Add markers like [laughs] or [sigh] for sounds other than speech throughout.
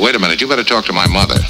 Wait a minute, you better talk to my mother.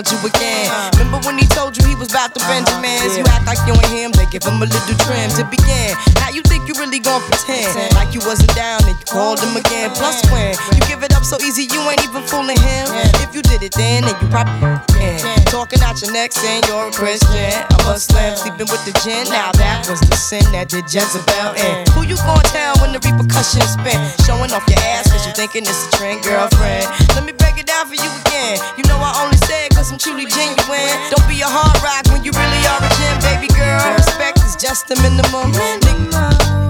Called you again. Remember when he told you he was about the Benjamins? You act like you ain't him, they give him a little trim to begin. Now really gon' pretend like you wasn't down and you called him again. Plus when you give it up so easy, you ain't even fooling him. If you did it then, then you probably yeah. Talking out your neck saying you're a Christian, a Muslim, sleeping with the gin. Now that was the sin that did Jezebel in. Who you gon' tell when the repercussions spin? Showing off your ass cause you thinking it's a trend, girlfriend. Let me break it down for you again. You know I only say it cause I'm truly genuine. Don't be a hard rock when you really are a gem, baby girl. Respect is just the minimum. Nigga,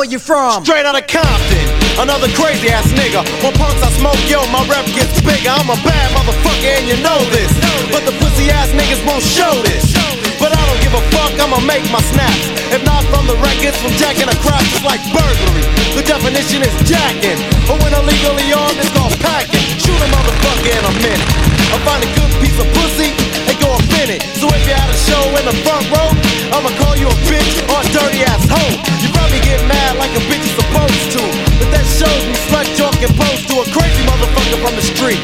Where you from. Straight out of Compton. Another crazy ass nigga. When punks I smoke, yo, my rep gets bigger. I'm a bad motherfucker and you know this. But the pussy ass niggas won't show this. But I don't give a fuck, I'ma make my snaps. If not from the records, from jacking a crop, it's like burglary. The definition is jacking. But when illegally armed, it's called packing. Shoot a motherfucker in a minute. I find a good piece of pussy and go it. So if you're at a show in the front row, I'ma call you a bitch or a dirty ass hoe. You probably get mad like a bitch is supposed to. But that shows me slut talk pose to a crazy motherfucker from the street.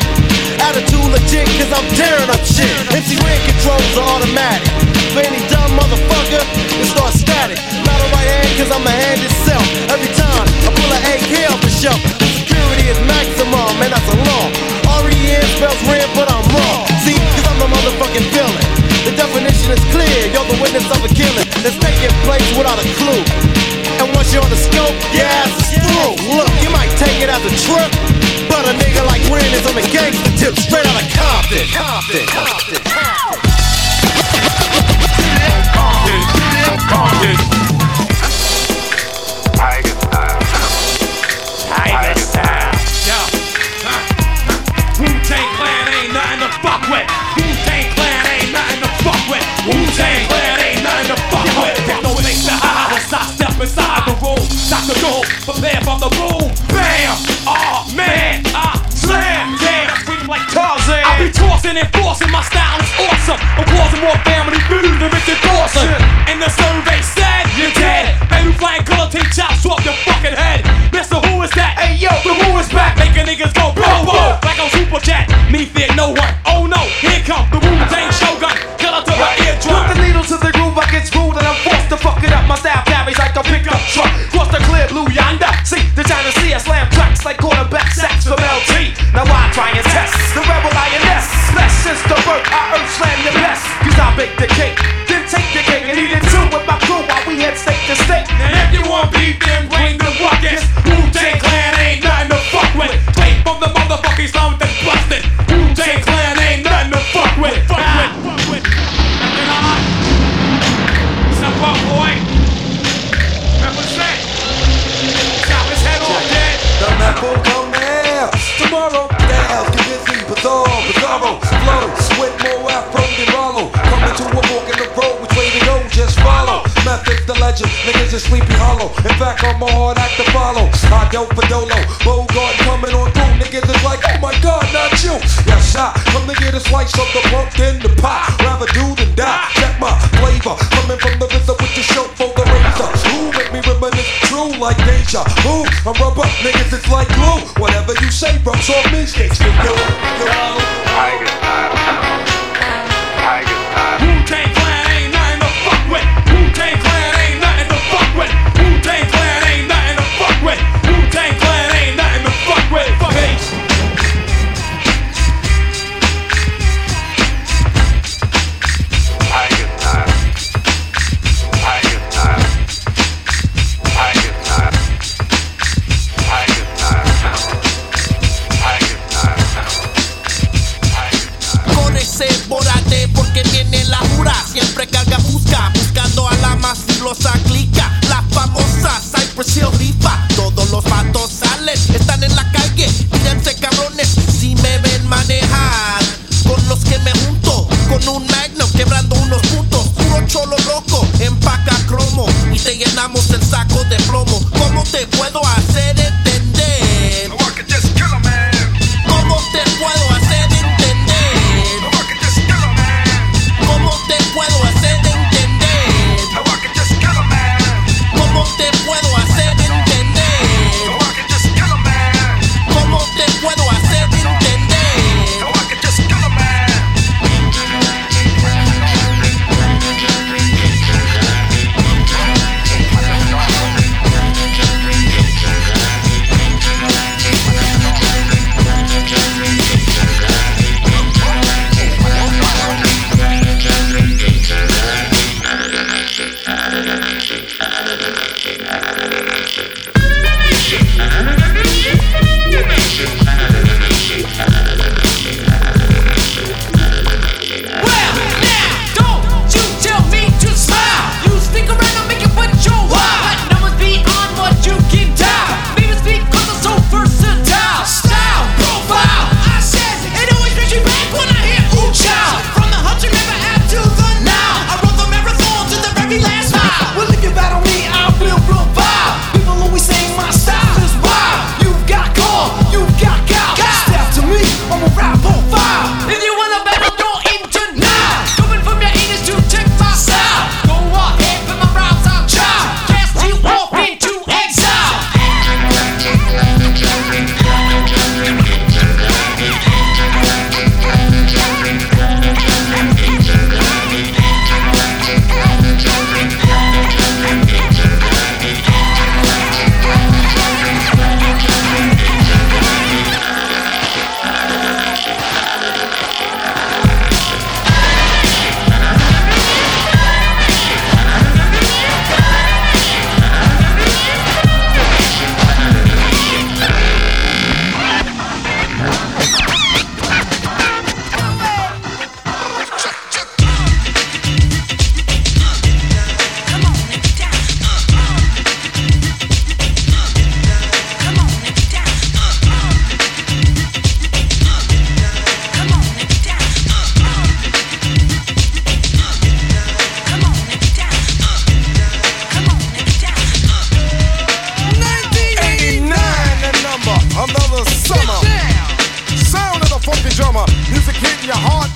Attitude legit, cause I'm tearing up shit. MC Ren controls are automatic. For any dumb motherfucker, it starts static. Not a right hand, cause I'm a hand itself. Every time I pull an AK off the shelf, security is maximum, and that's a law. R-E-N spells red, but I'm wrong. I'm the motherfucking villain. The definition is clear, you're the witness of a killing that's taking place without a clue. And once you're on the scope, your ass is through. Look, you might take it as a trip, but a nigga like Ren is on the gangster tip, straight out of Compton. Compton. Compton. Compton. Compton. Tiger Wu Tang Clan ain't nothing to fuck with. There's no place to hide once I step inside the room. Stop the door, prepare for the boom. Bam! Oh man, ah slam. Damn, scream like Tarzan. I be tossing and forcing, my style is awesome. I'm causing more family feud than Richard Dawson. And the survey said you're dead. Baby flying color, take chops off your fucking head. Mister, who is that? Hey yo, the Wu is back, making niggas go blow, blow, like a Super Cat. Me fear no one. Oh no, here come the Wu Tang Shogun. Pickup truck. Cross the clear blue yonder. See the China Sea, I slam tracks like quarterback sacks from LT. Now I try and test the rebel lioness. Less since the birth, I earth slam the best. Cause I bake the cake, then take the cake and eat it too with my crew while we head state to state. Is sleepy hollow. In fact, I'm a hard act to follow. I go for Dolo, Bogart coming on through. Niggas is like, oh my god, not you. Yes, I come to get a slice of the punk in the pie. Rather do than die. Check my flavor, coming from the RZA with the show for the razor. Who make me reminisce true like deja vu? I'm rubber, niggas it's like glue. Whatever you say, rubs off me, sticks to you. Tiger style. Tiger style.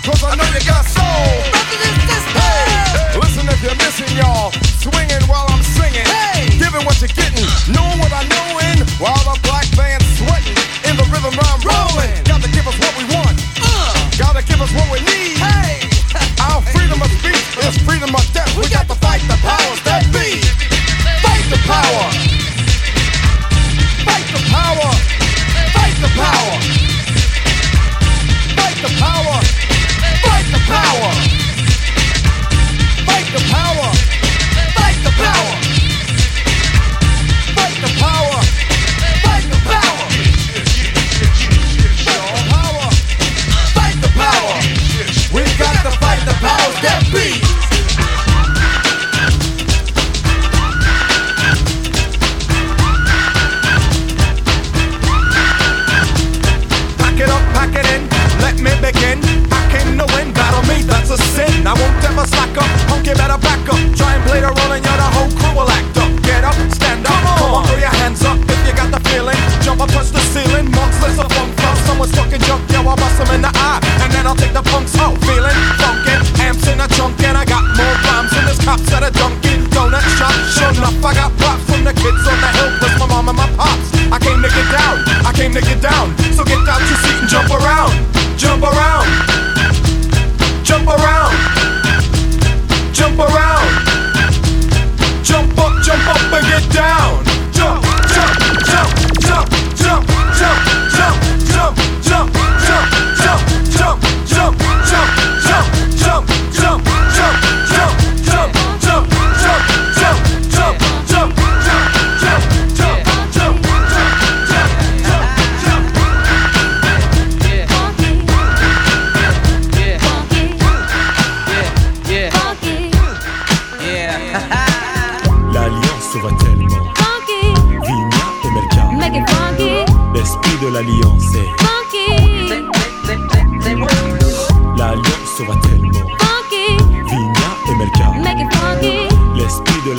Cause I know you got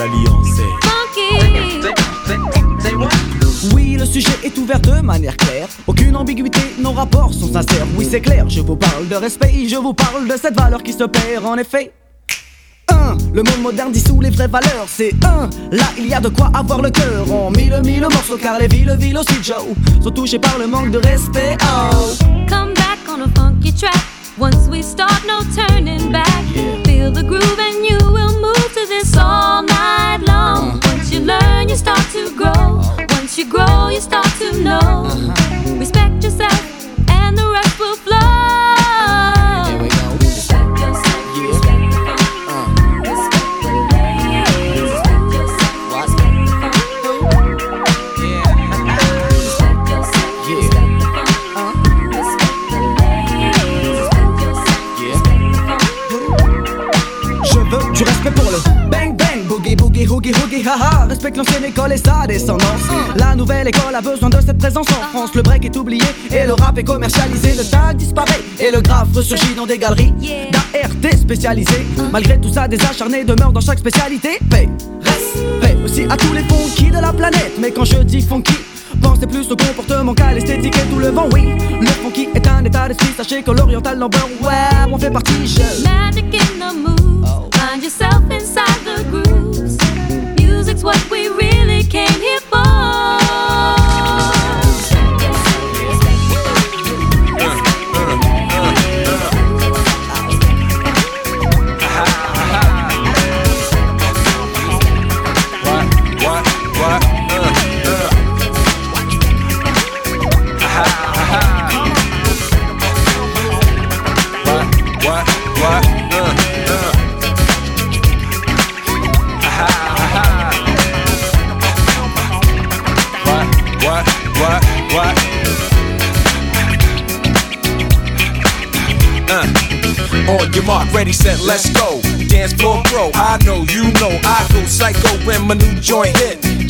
l'alliance est Oui, le sujet est ouvert de manière claire. Aucune ambiguïté, nos rapports sont sincères. Oui, c'est clair, je vous parle de respect, je vous parle de cette valeur qui se perd en effet. Un, le monde moderne dissout les vraies valeurs. C'est un, là il y a de quoi avoir le cœur. En mille mille morceaux, car les villes, villes aussi, Joe, sont touchées par le manque de respect. Oh. Come back on a funky track. Once we start, no turning back. Feel the groove and you will move to this all night long. Once you learn, you start to grow. Once you grow, you start to know. Uh-huh. Respect yourself, and the rest will flow. Boogie haha. Respecte l'ancienne école et sa descendance. La nouvelle école a besoin de cette présence en France. Le break est oublié et le rap est commercialisé. Le tag disparaît et le graphe ressurgit dans des galeries d'ART spécialisées. Malgré tout ça, des acharnés demeurent dans chaque spécialité. Paix, respect aussi à tous les funky de la planète. Mais quand je dis funky, Pensez plus au comportement qu'à l'esthétique et tout le vent, oui. Le funky est un état d'esprit, sachez que l'oriental number, ouais, on fait partie, je. Magic in the moves. Find yourself inside the grooves. What we really came here for. On your mark, ready, set, let's go. Dance floor bro, I know, you know, I go psycho when my new joint hit.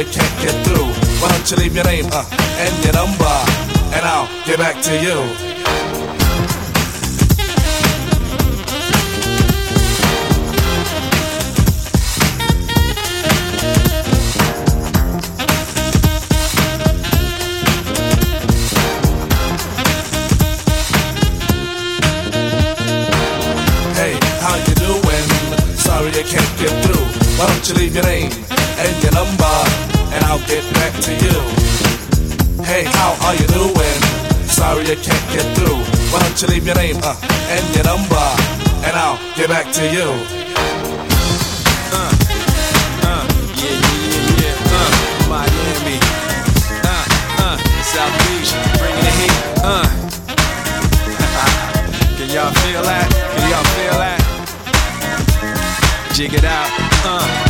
I can't get through. Why don't you leave your name uh, and your number, and I'll get back to you. Get back to you. Hey, how are you doing? Sorry I can't get through. Why don't you leave your name uh, and your number, and I'll get back to you. Uh, uh, yeah, yeah, yeah, yeah. Uh, Miami. Uh, uh, South Beach, bringing the heat. Uh. [laughs] Can y'all feel that? Can y'all feel that? Jig it out. Uh.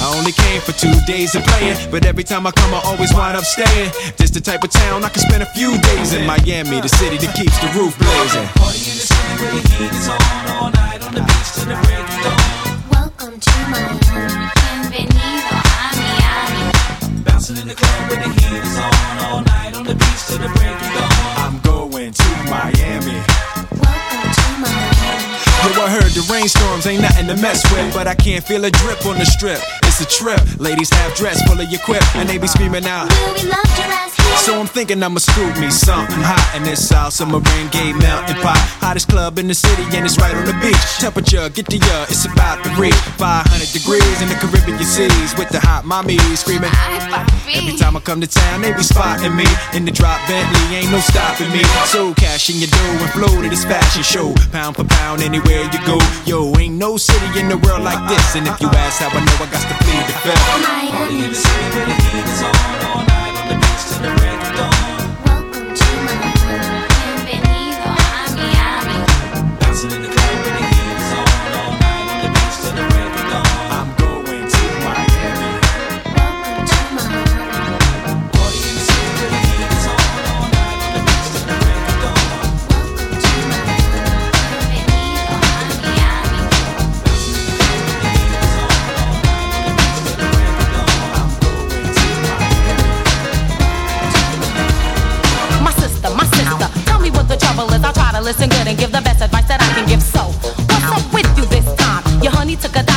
I only came for two days of playing, but every time I come, I always wind up staying. This the type of town I can spend a few days in Miami, the city that keeps the roof blazing. Party in the city where the heat is on all night on the beach till the break of dawn. Welcome to Miami. Bienvenido a Miami. Bouncing in the club where the heat is on all night on the beach till the break of dawn. I'm going to Miami. Welcome to Miami. Yo, I heard the rainstorms ain't nothing to mess with, but I can't feel a drip on the strip. A trip. Ladies have dress full of your quip, and they be screaming out. We love your ass here? So I'm thinking I'ma scoop me something hot in this South Submarine Gay Mountain Pot. Hottest club in the city, and it's right on the beach. Temperature, get the uh, it's about to reach 500 degrees in the Caribbean seas with the hot mommy screaming. Every time I come to town, they be spotting me in the drop Bentley, ain't no stopping me. So cash in your dough and flow to this fashion show, pound for pound anywhere you go. Yo, ain't no city in the world like this, and if you ask how I know, I got to plead the fifth. Miami. the city where the heat is on all night on the beach till the break. Listen good and give the best advice that I can give. So, what's up with you this time? Your honey took a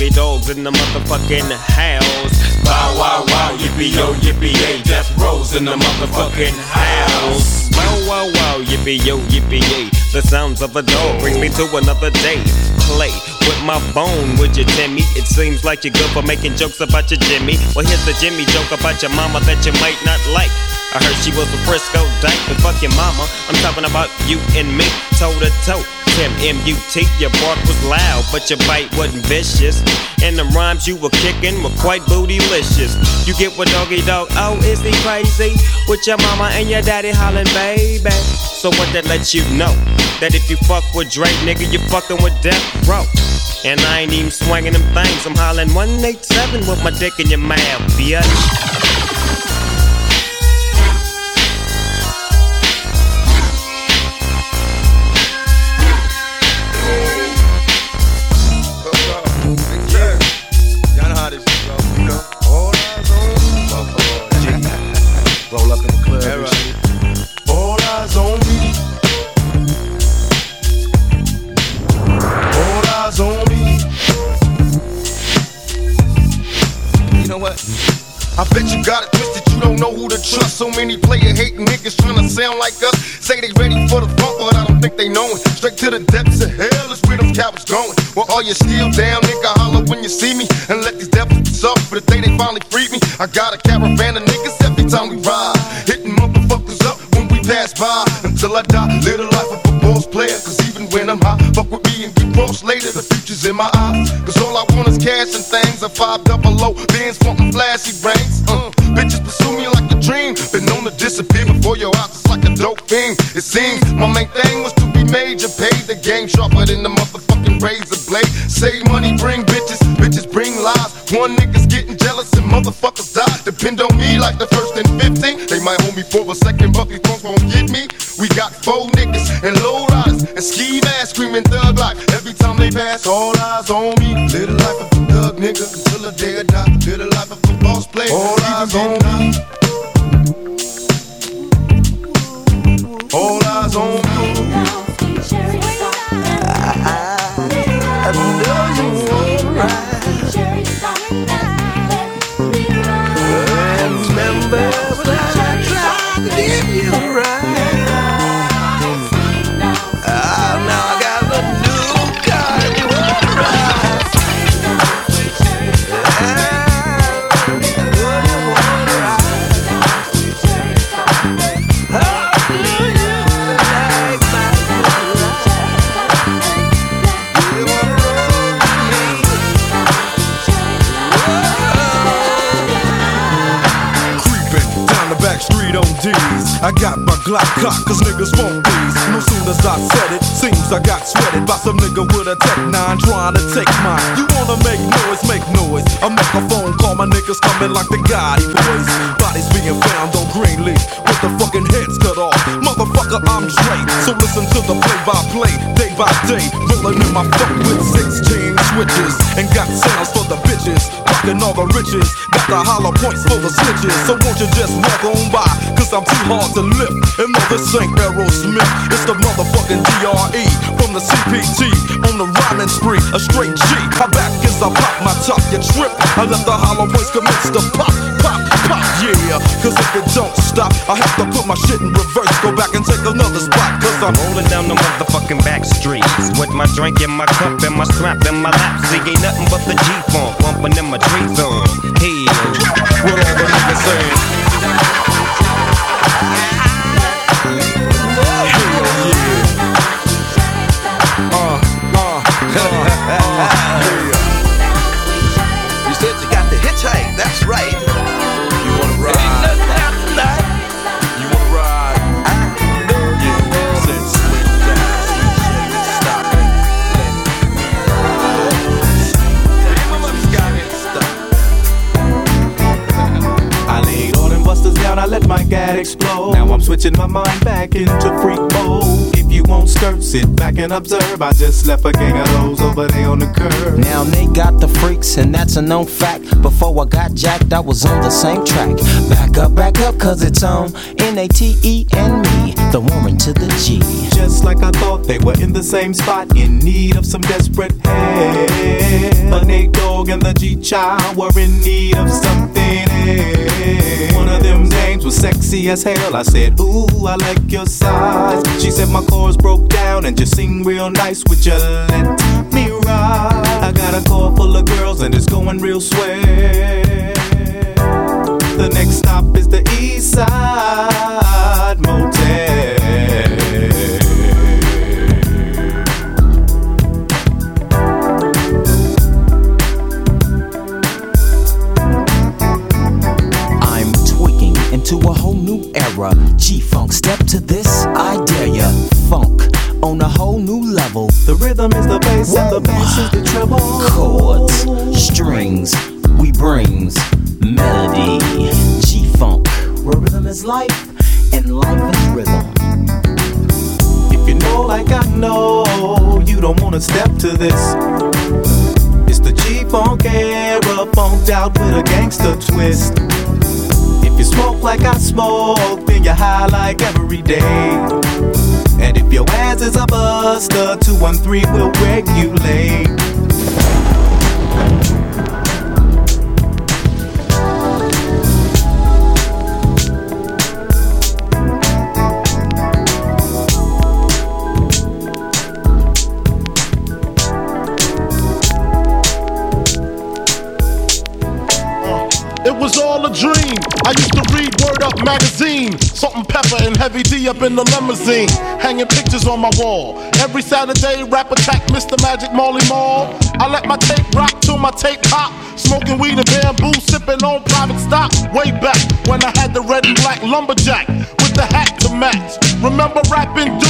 Doggy Dogg's in the motherfucking house. Bow wow wow, yippee yo, yippee yay, Death Row's in the motherfucking house. Bow wow wow, yippee yo, yippee yay, the sounds of a dog bring me to another day. Play with my bone, would you, Timmy? It seems like you're good for making jokes about your Jimmy. Well, here's the Jimmy joke about your mama that you might not like. I heard she was a Frisco dyke, but fuck your mama. I'm talking about you and me, toe to toe. Tim M-U-T, your bark was loud, but your bite wasn't vicious. And the rhymes you were kicking were quite bootylicious. You get what Doggy Dogg, oh, is he crazy? With your mama and your daddy hollering, baby. So what that lets you know? That if you fuck with Drake, nigga, you fucking with Death Row. And I ain't even swinging them things, I'm hollering 187 with my dick in your mouth, bitch. Trust so many player hating niggas trying to sound like us. Say they ready for the funk, but I don't think they know it. Straight to the depths of hell is where them cowards going. Well, all you still down, nigga, holler when you see me. And let these devils soft for the day they finally free me. I got a caravan of niggas every time we ride. Hitting motherfuckers up when we pass by. Until I die, live the life of a boss player. Cause even when I'm high, fuck with me and get cross later. The future's in my eyes. Cause all I want is cash and things. A five double low, bands wanting flashy rings. Disappear before your eyes, it's like a dope thing. It seems my main thing was to be major. Pay the game sharper than the motherfucking razor blade. Save money, bring bitches, bitches bring lies. One nigga's getting jealous and motherfuckers die. Depend on me like the first and 15. They might hold me for a second, but these punks won't get me. We got four niggas and low riders and ski masks screaming thug life. Every time they pass, all eyes on me. Live the life of a thug nigga until the day I die. Live the life of a boss player. All eyes on me. Eyes on me. I got my Glock cocked, cause niggas want these. No as I said it, seems I got sweated by some nigga with a Tech 9 trying to take mine. You wanna make noise, make noise. I make a phone call, my niggas coming like the Gotti boys. Bodies being found on Greenleaf with the fucking heads cut off. Motherfucker, I'm straight. So listen to the play by play, day by day. Rolling in my fuck with 16 switches. And got sounds for the bitches. Rockin' all the riches. Got the hollow points for the snitches. So won't you just walk on by? Cause I'm too hard to lift. And no, this ain't Aerosmith. It's the motherfucking DRE from the CPT on the rhyming spree. A straight G. How back is I pop my top, you trip. I let the hollow points commence to pop, pop, pop, yeah. Cause if it don't stop, I have to put my shit in reverse. Go back and take another spot. Cause I'm Rolling down the motherfucking back streets with my drink in my cup and my strap in my lap. See, ain't nothing but the G-funk bumping in my trees on. Hey, what all the niggas saying? That's right. You wanna ride? Ain't nothing happening tonight. You wanna ride? I know you will. Said swing down, swing shake, stop it. I laid all them busters down, I let my gat explode. Now I'm switching my mind back into freak mode. If you won't skirt, sit back and observe. I just left a gang of those over there on the curb. Now they got the freaks, and that's a known fact. Before I got jacked, I was on the same track. Back up, back up, cause it's on N A T E and me, the woman to the G. Just like I thought they were in the same spot, in need of some desperate help. But Nate Dogg and the G Child were in need of something else. One of them names was sexy as hell. I said, Ooh, I like your size. She said my chords broke down and just sing real nice. with you let me ride? I got a car full of girls and it's going real swell. The next stop is the East Side rhythm is the bass and the bass is the treble. Chords, strings, we brings melody. G Funk, where rhythm is life and life is rhythm. If you know like I know, you don't wanna step to this. It's the G Funk era, funked out with a gangster twist. If you smoke like I smoke, then you're high like every day. And if your ass is a buster, 213 will regulate. I used to magazine. Salt-N-Pepa and heavy D up in the limousine. Hanging pictures on my wall. Every Saturday, rap attack Mr. Magic Marley Marl. I let my tape rock till my tape pop. Smoking weed and bamboo, sipping on private stock. Way back when I had the red and black lumberjack with the hat to match. Remember rapping Duke?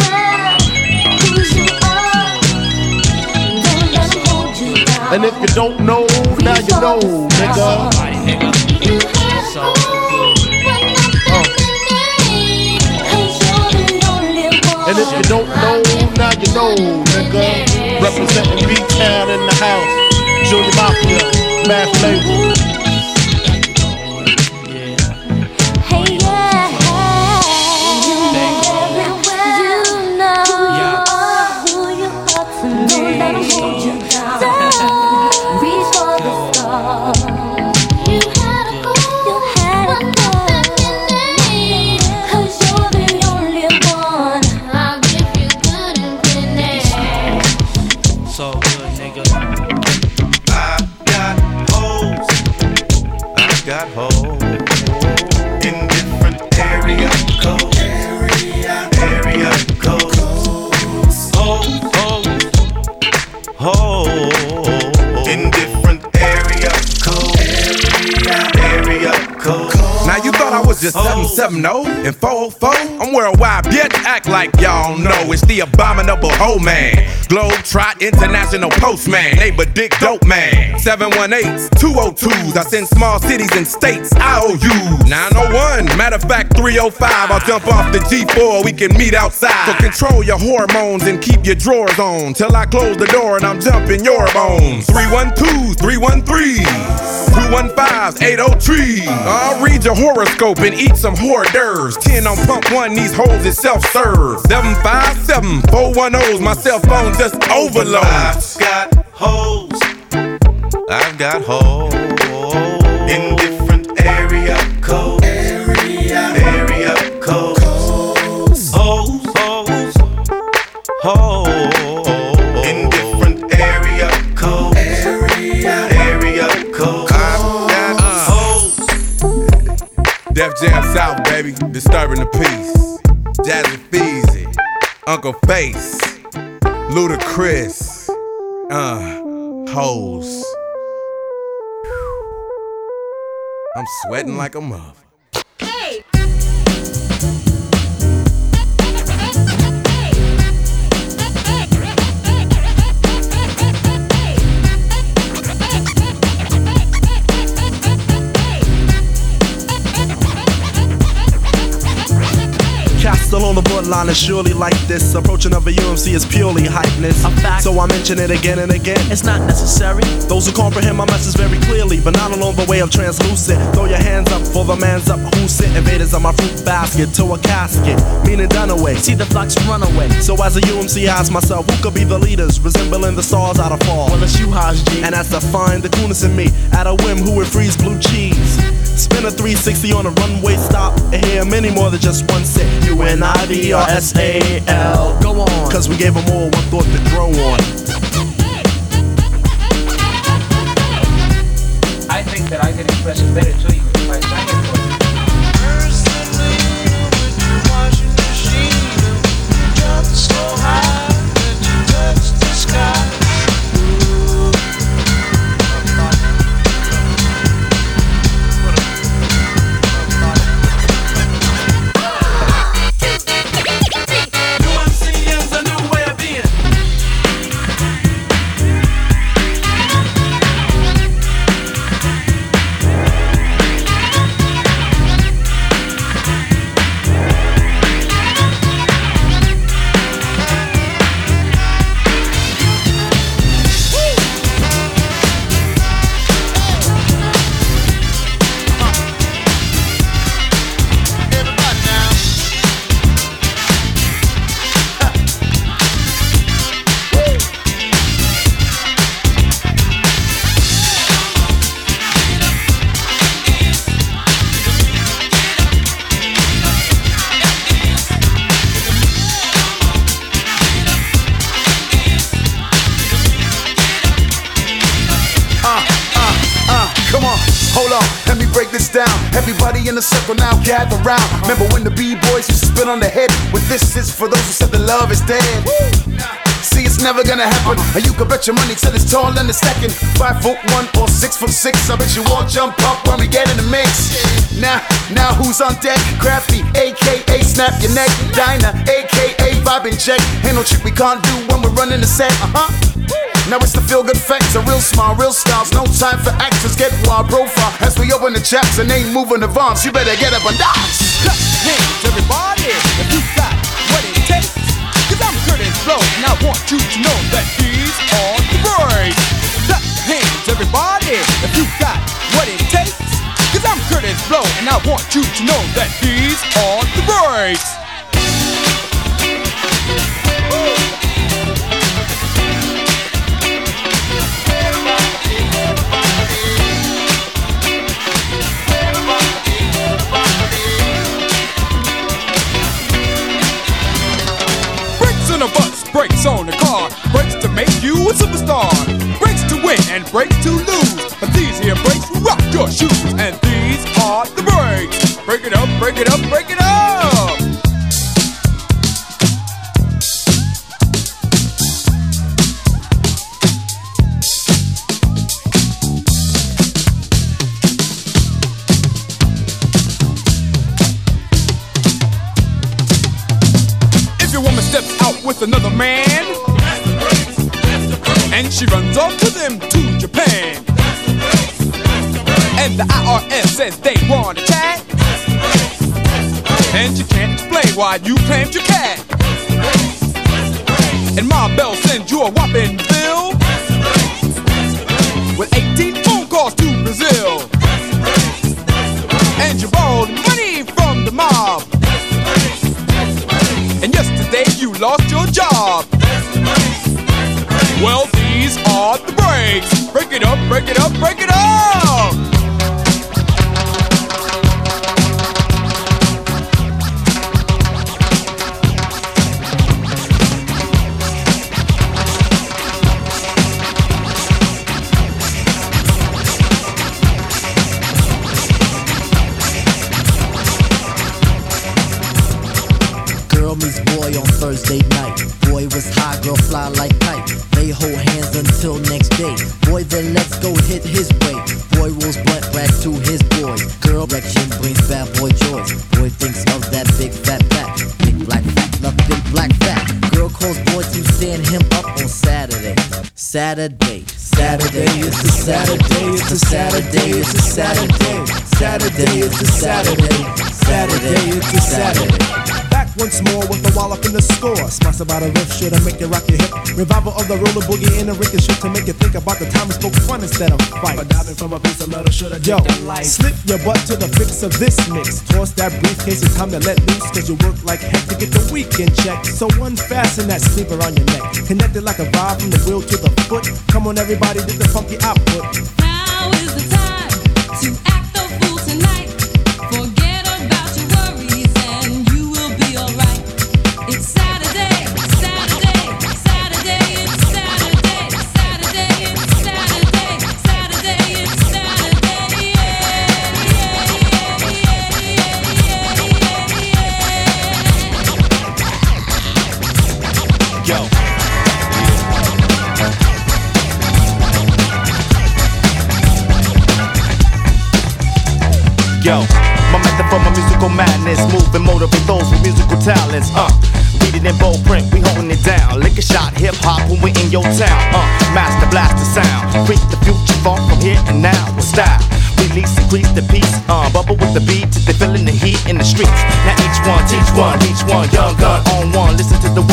And if you don't know, now you know, nigga. And if you don't know, now you know, nigga. Representing B-Town in the house. Junior Mafia, Math Label. Just 770 and 404? I'm worldwide, bitch. Act like y'all know it's the abominable hoe man. Globe Trot International Postman. Neighbor Dick Dope Man. 718s, 202s. I send small cities and states IOUs. 901, matter of fact, 305. I'll jump off the G4. We can meet outside. So control your hormones and keep your drawers on. Till I close the door and I'm jumping your bones. 312, 313. 215 803. I'll read your horoscope and eat some hors d'oeuvres. 10 on pump one, these hoes is self serve. 757 410's my cell phone just overload. I've got hoes. I've got hoes Disturbing the peace. Jazzy Feezy. Uncle Face. Ludacris. Uh, hoes. I'm sweating like a mother. The bloodline is surely like this. Approaching of a UMC is purely hypeness. So I mention it again and again. It's not necessary. Those who comprehend my message very clearly, but not along the way of translucent. Throw your hands up for the man's up who sent invaders on my fruit basket to a casket, meaning done away. See the flux run away. So as a UMC, I ask myself, who could be the leaders, resembling the stars out of fall? Well, it's you, Haj G. And that's to find the coolness in me. At a whim, who would freeze blue cheese? Spin a 360 on a runway stop and hear many more than just one set. U N I V R S A L. Go on. Cause we gave them all one thought to grow on. I think that I can express it better to you Circle now gather round. Remember when the B-boys used to spit on the head? Well, this is for those who said the love is dead. See, it's never gonna happen. And you can bet your money till it's tall and the second. Five foot one or six foot six. I bet you all jump up when we get in the mix. Now, now who's on deck? Crafty, aka Snap Your Neck. Dinah, aka Vibe and Check. Ain't no trick we can't do when we're running the set. Uh huh. Now it's the feel good facts, a real smile, real styles. No time for actors, get wild profile. As we open the chaps and ain't moving advance, you better get up and dance. Clap hands, everybody, if you got what it takes. Cause I'm Kurtis Blow, and I want you to know that these are the breaks. Clap hands, everybody, if you got what it takes. Cause I'm Kurtis Blow, and I want you to know that these are the breaks. Make you a superstar, Breaks to win and breaks to lose. But these here brakes rock your shoes, and these are the breaks. Break it up, break it up, break it up. If your woman steps out with another man, and she runs off to them to Japan, and the IRS says they want a tag, and you can't explain why you claimed your cat, and Ma Bell sends you a whopping bill. With 18 phone calls to Brazil, and you borrowed money from the mob. And yesterday you lost your job. Well, are the breaks. Break it up, break it up, break it up. Girl meets boy on Thursday night. Boy was high, girl fly like Hold hands until next day. Boy then let's go hit his way. Boy rolls blunt back to his boy. Girl erection brings bad boy joy. Boy thinks of that big fat back. Big black fat, love big black fat. Girl calls boy to stand him up on Saturday. Saturday. Saturday, it's a Saturday, it's a Saturday, it's a Saturday. Saturday, it's a Saturday. Saturday, it's a Saturday. Back once more with the wall up in the score. Smash about a riff shit to make you rock your hip. Revival of the roller boogie in the ricochet to make you think about the time we spoke fun instead of fight. But diving from a piece of metal should have Yo, slip your butt to the fix of this mix. Toss that briefcase, it's time to let loose. Cause you work like heck to get the weekend check. So unfasten that sleeper on your neck. Connected like a vibe from the wheel to the foot. Come on, everybody, do the funky output. Now is the time to Yo, my method for my musical madness, move and motivate those with musical talents. Uh, read it in bold print, we holding it down. Lick a shot, hip hop when we in your town. Uh, master blast the sound, freak the future funk from here and now with style. Release, increase the peace, uh, bubble with the beat they feeling the heat in the streets. Now each one, teach one, each one, young gun on one. Listen to the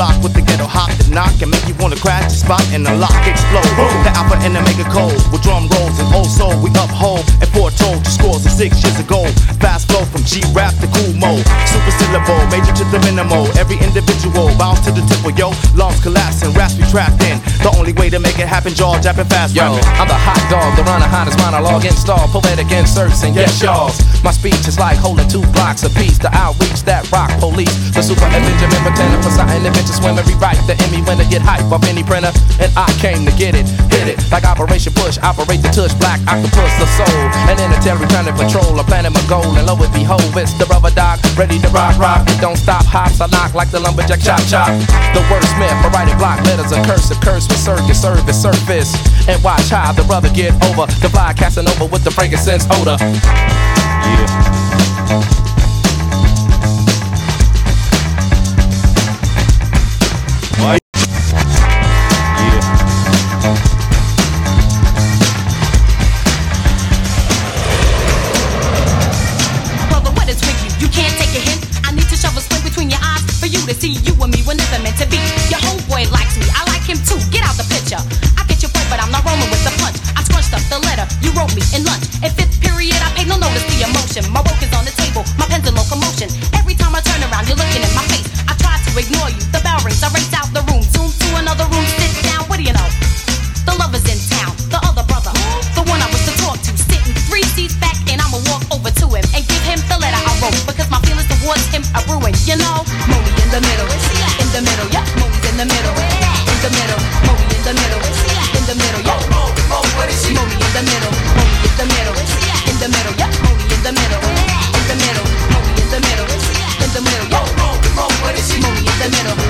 block with the ghetto hop that knock and make you wanna crash the spot and the lock explode. The alpha and the mega cold with drum rolls and old soul we uphold and foretold your scores of six years ago. Fast flow from G rap to cool mode, super syllable, major to the minimal. Every individual bounce to the tempo, yo. Lungs collapsing, raps be trapped in. The only way to make it happen, jaw japping fast. Yo, I'm the hot dog, the runner, hottest monologue install, poetic inserts, and yes, y'all. My speech is like holding two blocks apiece. The outreach that rock police, the super and Benjamin pretending for something and invention swim and rewrite the Emmy winner get hype off any printer. And I came to get it, hit it like Operation Push, operate the tush, black octopus, the soul. And interstellar planet patrol, a planet my goal, and lo it behold, it's the rubber dog, ready to rock, rock. It don't stop, hops, I knock like the lumberjack chop chop. The wordsmith, I write it block letters, a curse, a curse with circus, service, surface. And watch how the brother get over, the fly casting over with the frankincense odor. Yeah. In lunch. In fifth period, I paid no notice to emotion. My work is on the table, my pen's in locomotion. Every time I turn around, you're looking in my face. I try to ignore you. The bell rings, I race out the room. Soon to another room, sit down. What do you know? The lover's in town, the other brother, the one I was to talk to, sitting three seats back, and I'ma walk over to him and give him the letter I wrote because my feelings towards him are ruined. You know, Moby in the middle, in the middle, yeah, Moby's in the middle, in the middle, the middle,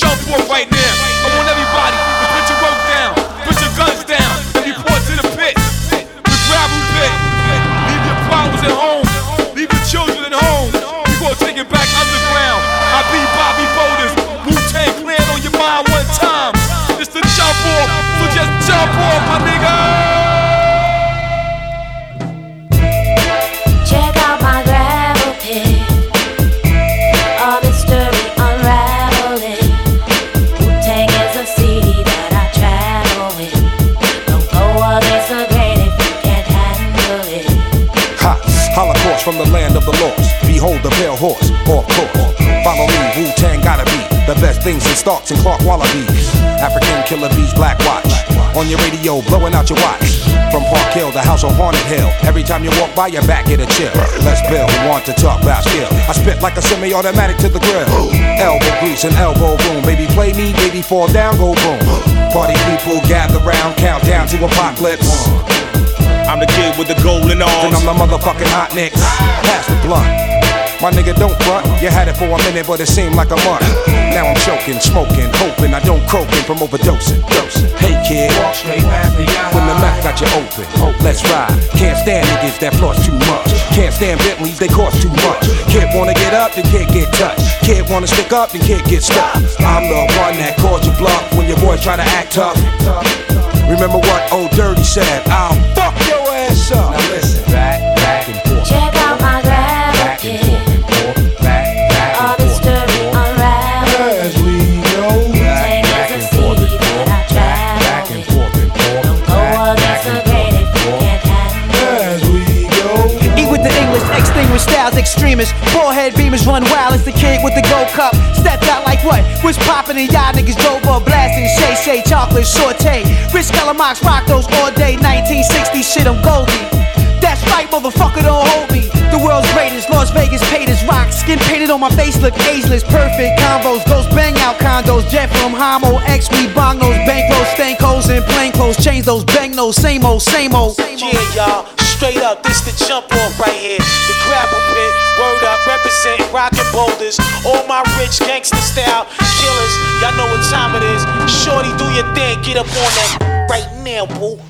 Jump off right now. I want everybody to put your work down, put your guns down, and report to the pit, the gravel pit. Leave your problems at home, leave your children at home. Take it back underground. I be Bobby Boulders, Wu Tang Clan on your mind one time. It's the jump off, so just jump off, my nigga. From the land of the lost. Behold the pale horse, off course. Follow me, Wu Tang gotta be the best things in Starks and Clark Wallabees. African killer bees, black watch. On your radio, blowing out your watch. From Park Hill to House on Haunted Hill. Every time you walk by, your back get a chill. Let's build, want to talk about skill. I spit like a semi automatic to the grill. Elbow grease and elbow room. Baby, play me, baby, fall down, go boom. Party people gather round, count down to apocalypse. I'm the kid with the golden arms. And I'm the motherfucking hot nicks. Pass the blunt. My nigga, don't front. You had it for a minute, but it seemed like a month. Now I'm choking, smoking, hoping I don't croaking from overdosing. Dosing. Hey kid, walk straight when the mouth got you open, oh, let's ride. Can't stand niggas that floss too much. Can't stand Bentleys, they cost too much. Kid wanna get up, then can't get touched. Kid wanna stick up, then can't get stuck. I'm the one that calls you bluff when your boys try to act tough. Remember what old Dirty said? I'll fuck your up. Now listen, back, extremists. Forehead beamers run wild. It's the kid with the gold cup. Stepped out like what? Was popping and y'all niggas drove up blasting. Shay Shay, chocolate, saute. Rich Calamox rock those all day. 1960 shit, I'm Goldie. That's right, motherfucker, don't hold me. The world's greatest, Las Vegas paid as rock. Skin painted on my face, look ageless. Perfect combos, those bang out condos. Jet from Homo, X, we bong those bankrolls, stank holes in plain clothes. Change those bang those, same old, same old. Yeah, y'all, straight up, this the jump off right here. The gravel pit, word up, represent rockin' boulders. All my rich gangster style killers, y'all know what time it is. Shorty, do your thing, get up on that right now, boo.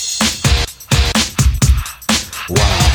Wild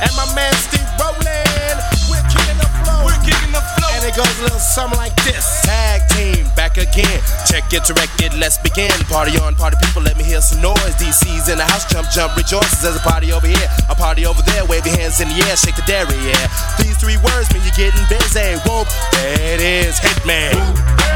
And my man Steve Roll'n. We're kicking the flow. We're kicking the flow. And it goes a little something like this. Tag team, back again. Check it, direct it, let's begin. Party on, party people, let me hear some noise. DC's in the house, jump, jump, rejoices. There's a party over here, a party over there. Wave your hands in the air, shake the dairy, yeah. These three words mean you're getting busy. Whoop, that is it is, Hitman. Whoop,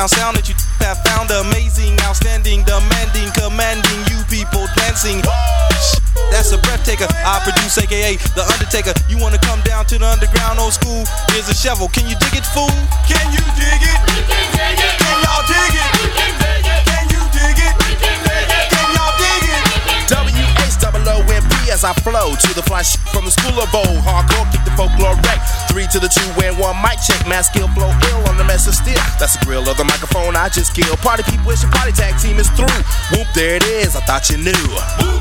underground sound that you have found amazing, outstanding, demanding, commanding you people dancing. That's a breath taker. I produce, aka The Undertaker. You wanna come down to the underground old school? Here's a shovel. Can you dig it, fool? Can you dig it? Can y'all dig as I flow to the fly from the school of old. Hardcore, kick the folklore wreck. Three to the two and one mic check. Mass skill flow ill on the mess of steel. That's the grill of the microphone I just killed. Party people, it's your party tag team is through. Whoop, there it is. I thought you knew.